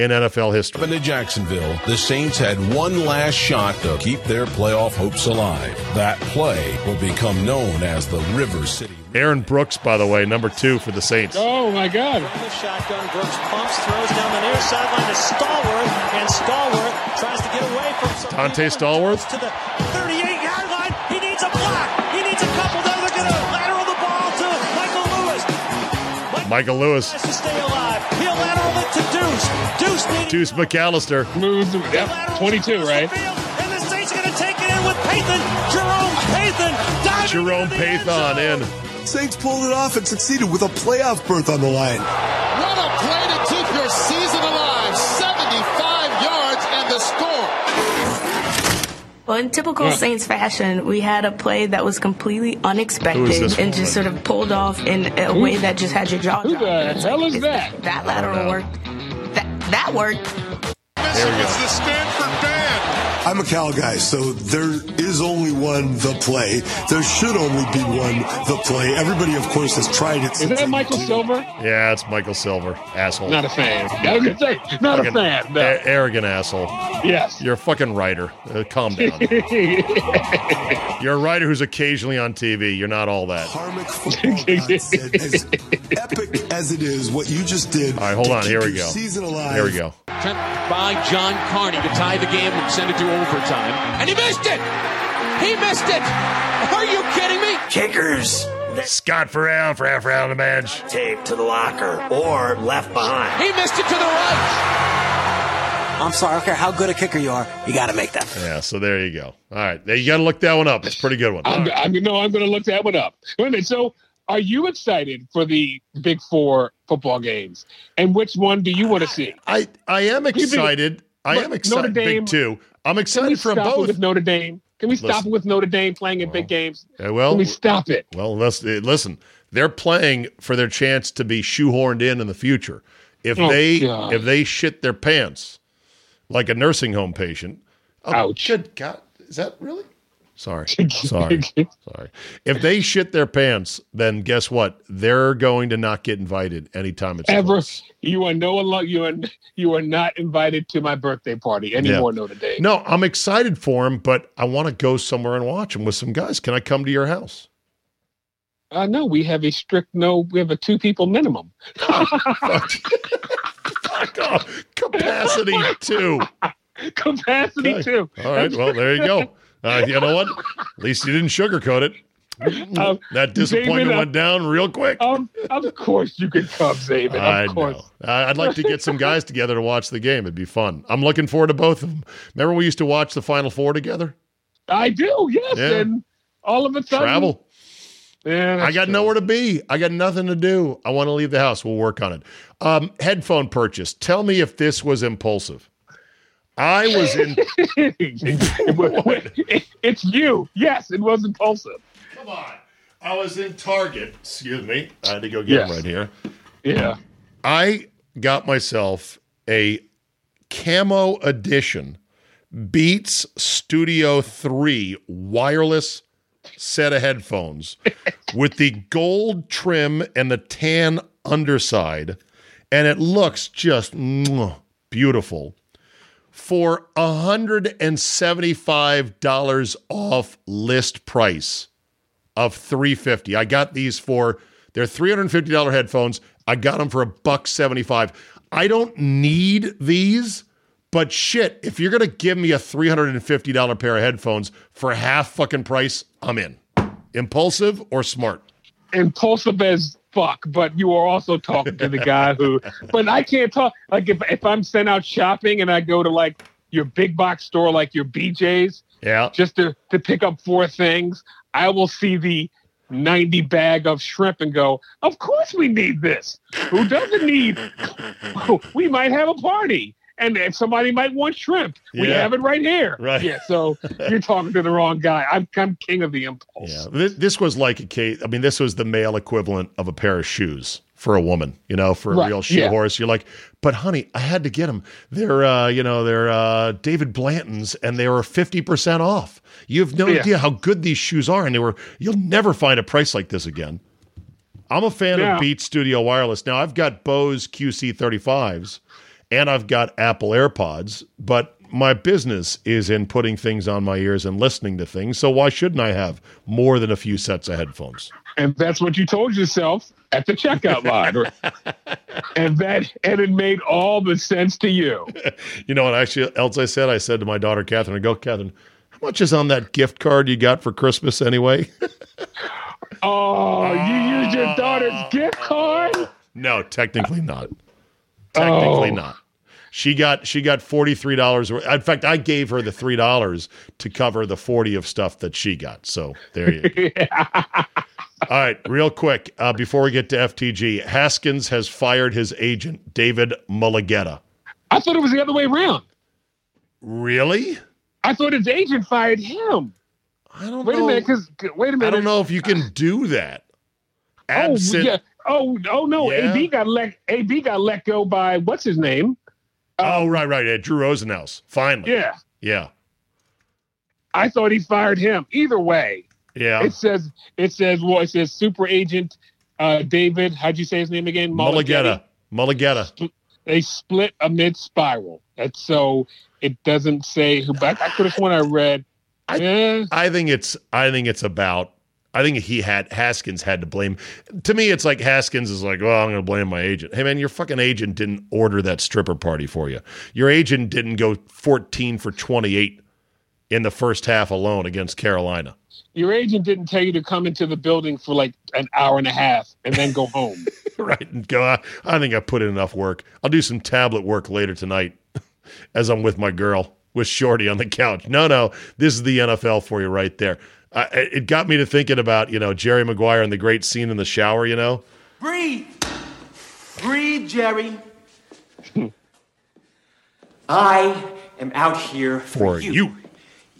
in NFL history. Happened to Jacksonville, the Saints had one last shot to keep their playoff hopes alive. That play will become known as the River City. Aaron Brooks, by the way, number two for the Saints. Oh my God! From the shotgun, Brooks pumps, throws down the near sideline to Stallworth, and Stallworth tries to get away from some Dante people Stallworth? To the 38-yard line, he needs a block. He needs a couple. Now they're going to lateral the ball to Michael Lewis. Michael Lewis, Has to stay alive. He'll lateral it to Deuce. Deuce needs Deuce McAllister. Moves. Yep, 22, right? And the Saints are going to take it in with Pathon. Jerome Pathon. diving Jerome into the end Pathon zone. in. Saints pulled it off and succeeded with a playoff berth on the line. Well, in typical Yeah. Saints fashion, we had a play that was completely unexpected this and just sort of pulled off in a way that just had your jaw dropped. Who drop. the hell like, is is that? That lateral work. That that worked. There we go. the Stanford band. I'm a Cal guy, so there is only one the play. There should only be one the play. Everybody, of course, has tried it. Is that Michael Silver? Yeah, it's Michael Silver. Asshole. Not a fan. I was gonna say, not Fucking a fan. No. a- arrogant asshole. Yes. You're a fucking writer. Uh, calm down. You're a writer who's occasionally on TV. You're not all that. as epic as it is, what you just did. All right, hold on. Here we go. Season alive. Here we go. Attempt by John Carney to tie the game and send it to overtime. And he missed it! He missed it! Are you kidding me? Kickers. Scott Farrell, Farrell, Farrell on the bench. Taped to the locker or left behind. He missed it to the right. I'm sorry, I don't care how good a kicker you are, you got to make that. Yeah, so there you go. All right. There, you got to look that one up. It's a pretty good one. I'm, I'm, no, I'm going to look that one up. Wait a minute. So, are you excited for the Big Four football games? And which one do you want to see? I, I am You think- excited. I but am Notre excited. Dame- Big two. I'm excited for both. with Notre Dame? Can we stop Listen. it with Notre Dame playing in big games? Well, Can we stop it? Well, listen, eh, listen, they're playing for their chance to be shoehorned in in the future. If Oh, they God. if they shit their pants like a nursing home patient, oh, Ouch. Good God, is that really? Sorry, sorry, sorry. If they shit their pants, then guess what? They're going to not get invited anytime it's Ever, close. you are no lo- you are you are not invited to my birthday party anymore. Yeah. Notre Dame. No, I'm excited for him, but I want to go somewhere and watch him with some guys. Can I come to your house? Uh, no, we have a strict no. We have a two people minimum. Capacity two. Capacity Okay. two. All right. Well, there you go. Uh, you know what? At least you didn't sugarcoat it. Um, that disappointment David, uh, went down real quick. Um, of course you can come, David. Of I course. know. I'd like to get some guys together to watch the game. It'd be fun. I'm looking forward to both of them. Remember we used to watch the Final Four together? I do. Yes, Yeah. and all of a sudden, Travel. Yeah, I got true. nowhere to be. I got nothing to do. I want to leave the house. We'll work on it. Um, headphone purchase. Tell me if this was impulsive. I was in. it's you. Yes, it was impulsive. Come on. I was in Target. Excuse me. I had to go get Yes. them right here. Yeah. I got myself a camo edition Beats Studio 3 wireless set of headphones with the gold trim and the tan underside. And it looks just beautiful for $175 off list price of 350 I got these for they're $350 headphones. I got them for a buck 75. I don't need these, but shit, if you're going to give me a $350 pair of headphones for half fucking price, I'm in. Impulsive or smart? impulsive as fuck, but you are also talking to the guy who. But I can't talk like if if I'm sent out shopping and I go to like your big box store, like your BJ's, Yeah. just to to pick up four things, I will see the. 90 bag of shrimp and go, of course we need this. Who doesn't need? we might have a party. And if somebody might want shrimp, we Yeah. have it right here. Right. Yeah. So you're talking to the wrong guy. I'm, I'm king of the impulse. Yeah. This, this was like a case. I mean, this was the male equivalent of a pair of shoes for a woman, you know, for a Right, real shoe yeah. horse. You're like, but honey, I had to get them. They're, uh, you know, they're uh, David Blanton's and they were 50% off. You have no Yeah. idea how good these shoes are. And they were, you'll never find a price like this again. I'm a fan Yeah. of Beats Studio Wireless. Now, I've got Bose QC35s and I've got Apple AirPods, but my business is in putting things on my ears and listening to things. So why shouldn't I have more than a few sets of headphones? and that's what you told yourself at the checkout line and that and it made all the sense to you You know what actually else I said? I said to my daughter Catherine, I go, Catherine, how much is on that gift card you got for Christmas anyway? oh you used your daughter's gift card no, technically not. Technically Oh. not. She got she got forty three dollars. In fact, I gave her the three dollars to cover the forty of stuff that she got. So there you go. All right, real quick uh, before we get to FTG, Haskins has fired his agent David Mulugheta. i thought it was the other way around Really? i thought his agent fired him I don't wait know. a minute because wait a minute I don't know if you can do that. oh yeah oh oh no Yeah. ab got let ab got let go by what's his name oh right, right. Yeah, Drew Rosenhaus. Finally. yeah Yeah. I thought he fired him. Either way, Yeah. it says it says well, it says super agent uh, David. How'd you say his name again? Mulugheta. Mulugheta. They split amid spiral. That's so it doesn't say who. But I could have sworn I read. eh, I think it's I think it's about I think he had Haskins had to blame. To me, it's like Haskins is like, well, I'm going to blame my agent. Hey man, your fucking agent didn't order that stripper party for you. Your agent didn't go 14 for 28 in the first half alone against Carolina. your agent didn't tell you to come into the building for like an hour and a half and then go home. right. And go, I, I think I put in enough work. I'll do some tablet work later tonight as I'm with my girl, with Shorty on the couch. No, no, this is the NFL for you right there. Uh, it got me to thinking about, you know, Jerry Maguire and the great scene in the shower, you know? Breathe. Breathe, Jerry. I am out here for, For you. you.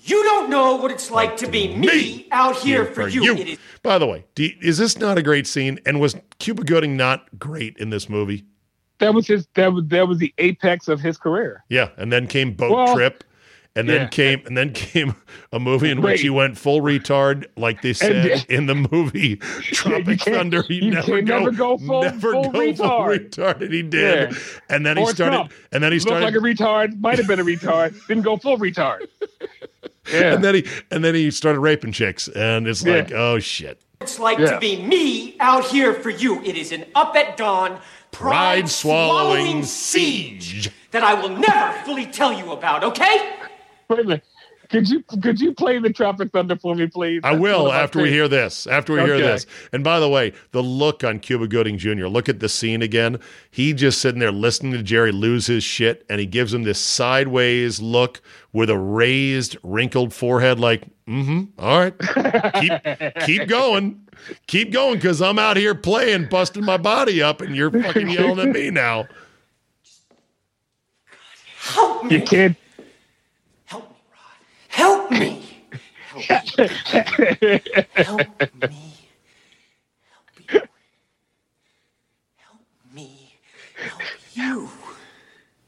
You don't know what it's like to be me, out here for, you. It is By the way, you- is this not a great scene? And was Cuba Gooding not great in this movie? That was his. That was that was the apex of his career. Yeah, and then came Boat Well, Trip, and then yeah. came and then came a movie in which he went full retard, like they said And- in the movie Tropic can't- Thunder. He you never go, never go full- never full go full retard. retard, and he did. Yeah. And then he started, Trump. and then he started. Looked like a retard. Might have been a retard. Didn't go full retard. Yeah. and then he and then he started raping chicks, and it's Yeah. like, oh shit. It's like Yeah. to be me out here for you. It is an up at dawn, Pride swallowing swallowing siege. that I will never fully tell you about, okay? Wait a minute. Could you could you play the Tropic Thunder for me, please? I That's one will of my after we hear this. After we hear this. And by the way, the look on Cuba Gooding Jr. Look at the scene again. He just sitting there listening to Jerry lose his shit, and he gives him this sideways look with a raised, wrinkled forehead, like, mm-hmm. All right, keep keep going, keep going, because I'm out here playing, busting my body up, and you're fucking yelling at me now. You can't. Help me. You. Help me help you.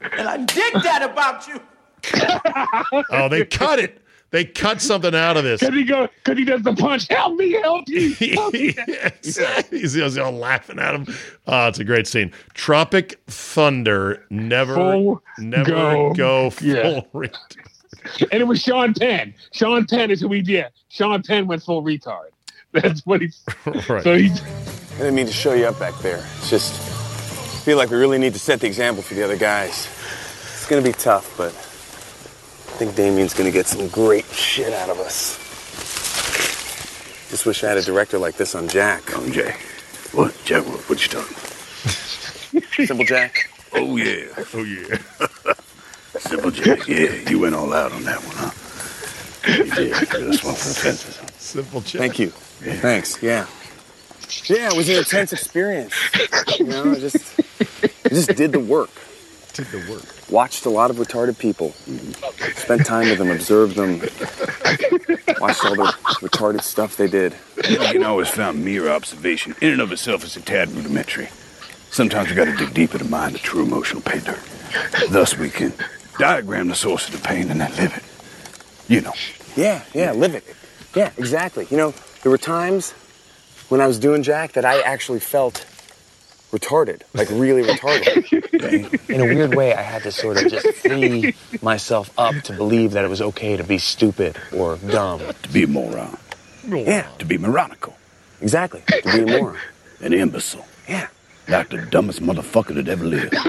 And I dig that about you. Oh, they cut it. They cut something out of this. Could he go? Could he does the punch? Help me! Help you! Help me. Yes. he's, he's all laughing at him. Oh, it's a great scene. Tropic Thunder never, Full never go. go, full Yeah. Ret- and it was Sean Penn. Sean Penn is who he did. Sean Penn went full retard. That's what he's. Right. So he. I didn't mean to show you up back there. It's just I feel like we really need to set the example for the other guys. It's gonna be tough, but I think Damien's gonna get some great shit out of us. Just wish I had a director like this on Jack. On Jay. What? Jack, what, what you talking? Simple Jack. Oh yeah. Oh yeah. Simple Jack. Yeah, you went all out on that one, huh? You did. Really swung for the fences. Simple Jack. Thank you. Thanks. Yeah. Yeah, it was an intense experience. You know, I just, I just did the work. Did the work. Watched a lot of retarded people. Spent time with them, observed them. Watched all the retarded stuff they did. You can always found mere observation in and of itself is a tad rudimentary. Sometimes we gotta dig deep into the mind of true emotional painter. Thus we can diagram the source of the pain and then live it. You know. Yeah, yeah, live it. Yeah, exactly. You know, there were times when I was doing Jack that I actually felt retarded, like really retarded. In a weird way, I had to sort of just free myself up to believe that it was okay to be stupid or dumb. To be a moron. Yeah. To be moronical. Exactly. To be a moron. An imbecile. Yeah. Like the dumbest motherfucker that ever lived.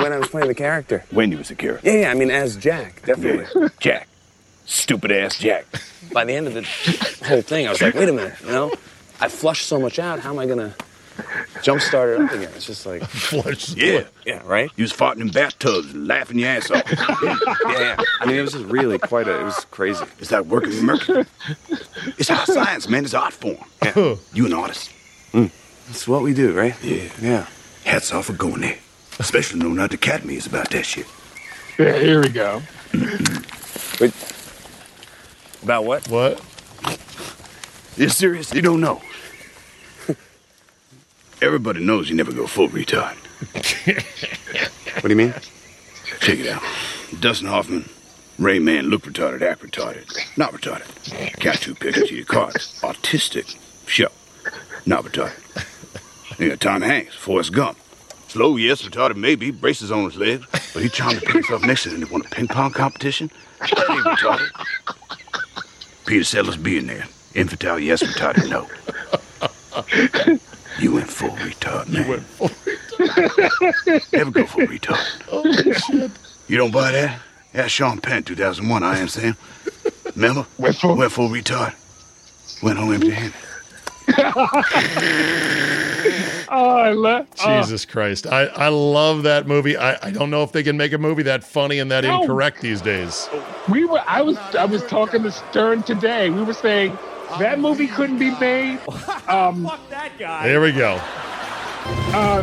when I was playing the character. When you was a character. Yeah, yeah, I mean, as Jack, definitely. Yeah. Jack. Stupid ass Jack. By the end of the whole thing, I was like, wait a minute, you know? I flushed so much out, how am I gonna jumpstart it up again? It's just like, Flush. Yeah. yeah, right? You was farting in bathtubs laughing your ass off. Yeah, yeah. I mean, it was just really quite a, it was crazy. Is that working with mercury? It's our science, man. It's art form. Yeah. You an artist. Hmm. It's what we do, right? Yeah. Yeah. Hats off for going there. Especially knowing not the academy is about that shit. Yeah, here we go. Wait. About what? What? You serious? You don't know. Everybody knows you never go full retard. What do you mean? Check it out. Dustin Hoffman, Rain Man look retarded, act retarded. Not retarded. Cat two pictures to your cards. Autistic. Show. Not retarded. You got Tom Hanks, Forrest Gump. Slow, yes, retarded, maybe. Braces on his legs. But he trying to put himself next to him to win a ping pong competition? That ain't retarded. Peter Sellers being there. Infantile, yes, retarded, no. You went full retard, man. You went full retard. Never go full retard. Oh, shit. You don't buy that? That's Sean Penn, 2001, I Am Sam. Remember? Went full, went full retard. Went home empty handed. oh, I love Jesus Christ. I, I love that movie. I, I don't know if they can make a movie that funny and that No. incorrect these days. We were. I was. I was talking to Stern today. We were saying that movie couldn't be made. Um, that guy. There we go. uh,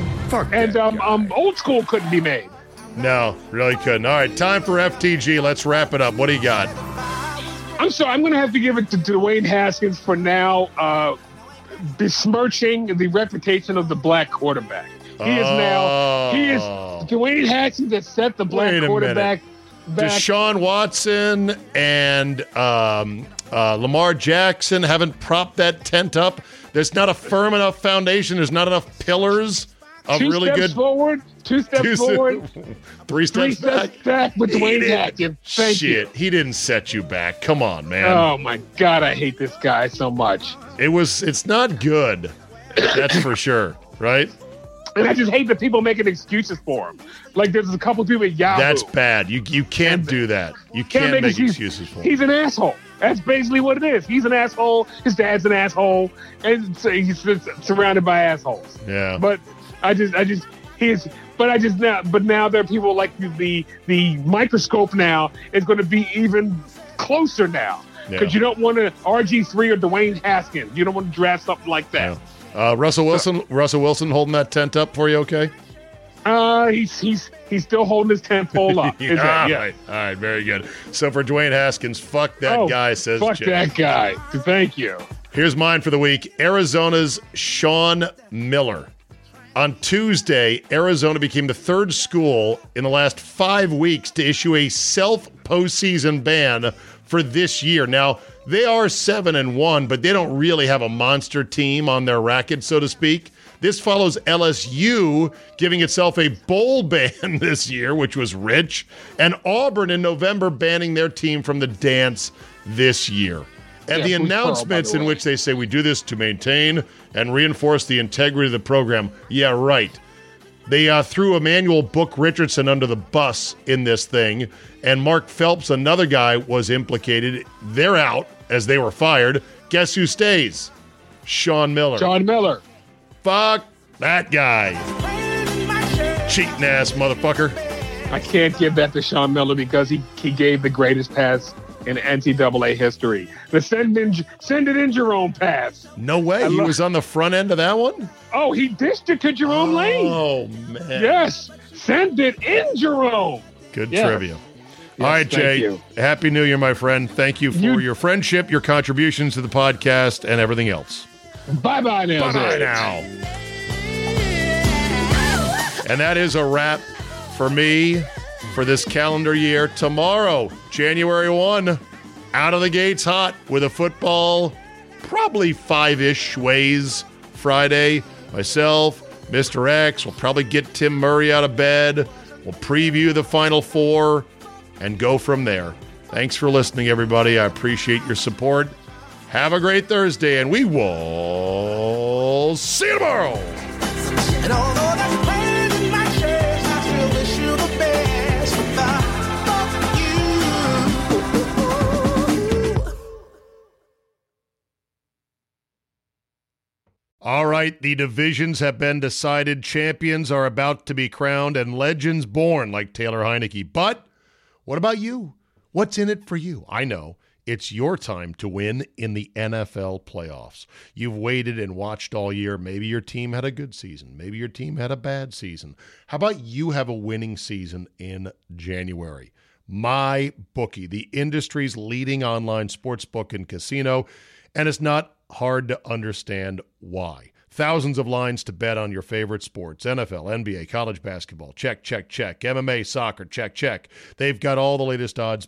and um, um, old school couldn't be made. No, really couldn't. All right, time for FTG. Let's wrap it up. What do you got? I'm sorry. I'm going to have to give it to Dwayne Haskins for now, uh, besmirching the reputation of the black quarterback. He is now. He is Dwayne Haskins has set the black Oh. Quarterback back. Deshaun Watson and um, uh, Lamar Jackson haven't propped that tent up. There's not a firm enough foundation. There's not enough pillars of two really steps good. forward, two steps Two forward, Three steps three steps back. back with He Dwayne didn't- Thank Shit, you. he didn't set you back. Come on, man. Oh my God, I hate this guy so much. It was. It's not good. That's for sure. Right. And I just hate that people making excuses for him. Like there's a couple people at Yahoo. That's bad. You you can't do that. You can't, make excuses for him. He's an asshole. That's basically what it is. He's an asshole. His dad's an asshole, and so he's surrounded by assholes. Yeah. But I just, I just, he's. But I just now, but now there are people like the the, the microscope now is going to be even closer now because Yeah. you don't want to RG three or Dwayne Haskins. You don't want to draft something like that. Uh, Russell Wilson. Russell Wilson holding that tent up for you. Okay. Uh, he's he's he's still holding his tent pole up. Is that- All yeah. right. All right. Very good. So for Dwayne Haskins, fuck that Oh, guy. Says fuck Jay. that guy. Thank you. Here's mine for the week Arizona's Sean Miller. On Tuesday, Arizona became the third school in the last five weeks to issue a self postseason ban for this year. Now, they are seven and one, but they don't really have a monster team on their racket, so to speak. This follows LSU giving itself a bowl ban this year, which was rich, and Auburn in November banning their team from the dance this year. And the Pearl, the announcements in which they say we do this to maintain and reinforce the integrity of the program. Yeah, right. They uh, threw Emmanuel Book Richardson under the bus in this thing, and Mark Phelps, another guy, was implicated. They're out as they were fired. Guess who stays? Sean Miller. Sean Miller. Fuck that guy. Cheating ass motherfucker. I can't give that to Sean Miller because he, he gave the greatest pass in NCAA history. The send in send it in Jerome pass. No way. I He love- was on the front end of that one? Oh, he dished it to Jerome oh, Lane. Oh, man. Yes, send it in Jerome. Good Yes. trivia. All right, Jay. you. Happy New Year, my friend. Thank you for You- your friendship, your contributions to the podcast, and everything else. Bye bye now. Bye Dave. now. And that is a wrap for me for this calendar year. Tomorrow, January 1, out of the gates hot with a football, probably five ish ways Friday. Myself, Mr. X, will probably get Tim Murray out of bed. We'll preview the Final Four and go from there. Thanks for listening, everybody. I appreciate your support. Have a great Thursday, and we will see you tomorrow. All right, the divisions have been decided. Champions are about to be crowned and legends born, like Taylor Heinicke. But what about you? What's in it for you? I know. It's your time to win in the NFL playoffs. You've waited and watched all year. Maybe your team had a good season. Maybe your team had a bad season. How about you have a winning season in January? My bookie, the industry's leading online sports book and casino, and it's not hard to understand why. Thousands of lines to bet on your favorite sports NFL, NBA, college basketball. Check, check, check. MMA, soccer. Check, check. They've got all the latest odds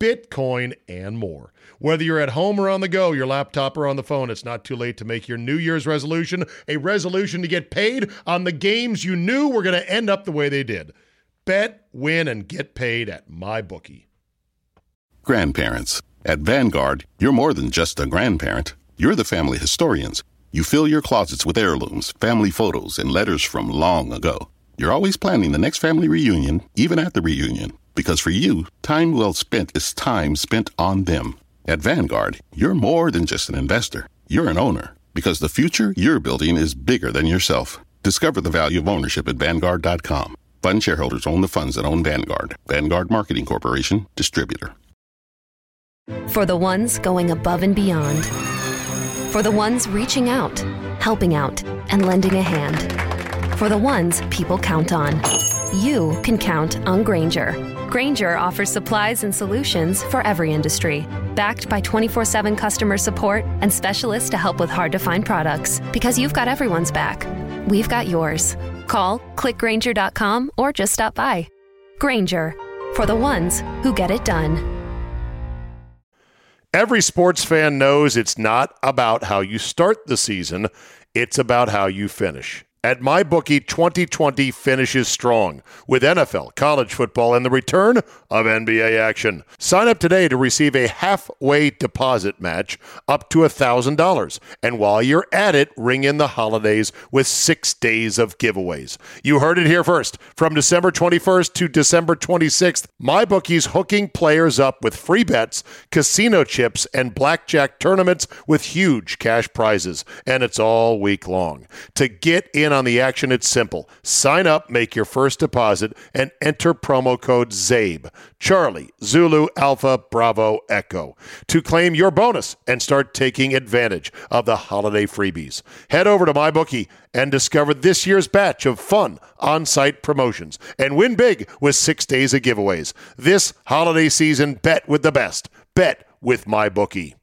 Bitcoin, and more. Whether you're at home or on the go, your laptop or on the phone, it's not too late to make your New Year's resolution a resolution to get paid on the games you knew were going to end up the way they did. Bet, win, and get paid at MyBookie. Grandparents. At Vanguard, you're more than just a grandparent. You're the family historians. You fill your closets with heirlooms, family photos, and letters from long ago. You're always planning the next family reunion, even at the reunion. Because for you, time well spent is time spent on them. At Vanguard, you're more than just an investor. You're an owner. Because the future you're building is bigger than yourself. Discover the value of ownership at Vanguard.com. Fund shareholders own the funds that own Vanguard. Vanguard Marketing Corporation, distributor. For the ones going above and beyond. For the ones reaching out, helping out, and lending a hand. For the ones people count on. You can count on Grainger. Grainger offers supplies and solutions for every industry, backed by 24 7 customer support and specialists to help with hard to find products. Because you've got everyone's back. We've got yours. Call clickgrainger.com or just stop by. Grainger for the ones who get it done. Every sports fan knows it's not about how you start the season, it's about how you finish. At MyBookie, 2020 finishes strong with NFL, college football, and the return of NBA action. Sign up today to receive a halfway deposit match up to $1,000. And while you're at it, ring in the holidays with six days of giveaways. You heard it here first. From December 21st to December 26th, MyBookie's hooking players up with free bets, casino chips, and blackjack tournaments with huge cash prizes. And it's all week long. To get in on the action, it's simple. Sign up, make your first deposit, and enter promo code CZABE. Charlie, Zulu, Alpha, Bravo, Echo to claim your bonus and start taking advantage of the holiday freebies. Head over to MyBookie and discover this year's batch of fun on site promotions and win big with six days of giveaways. This holiday season, bet with the best. Bet with MyBookie.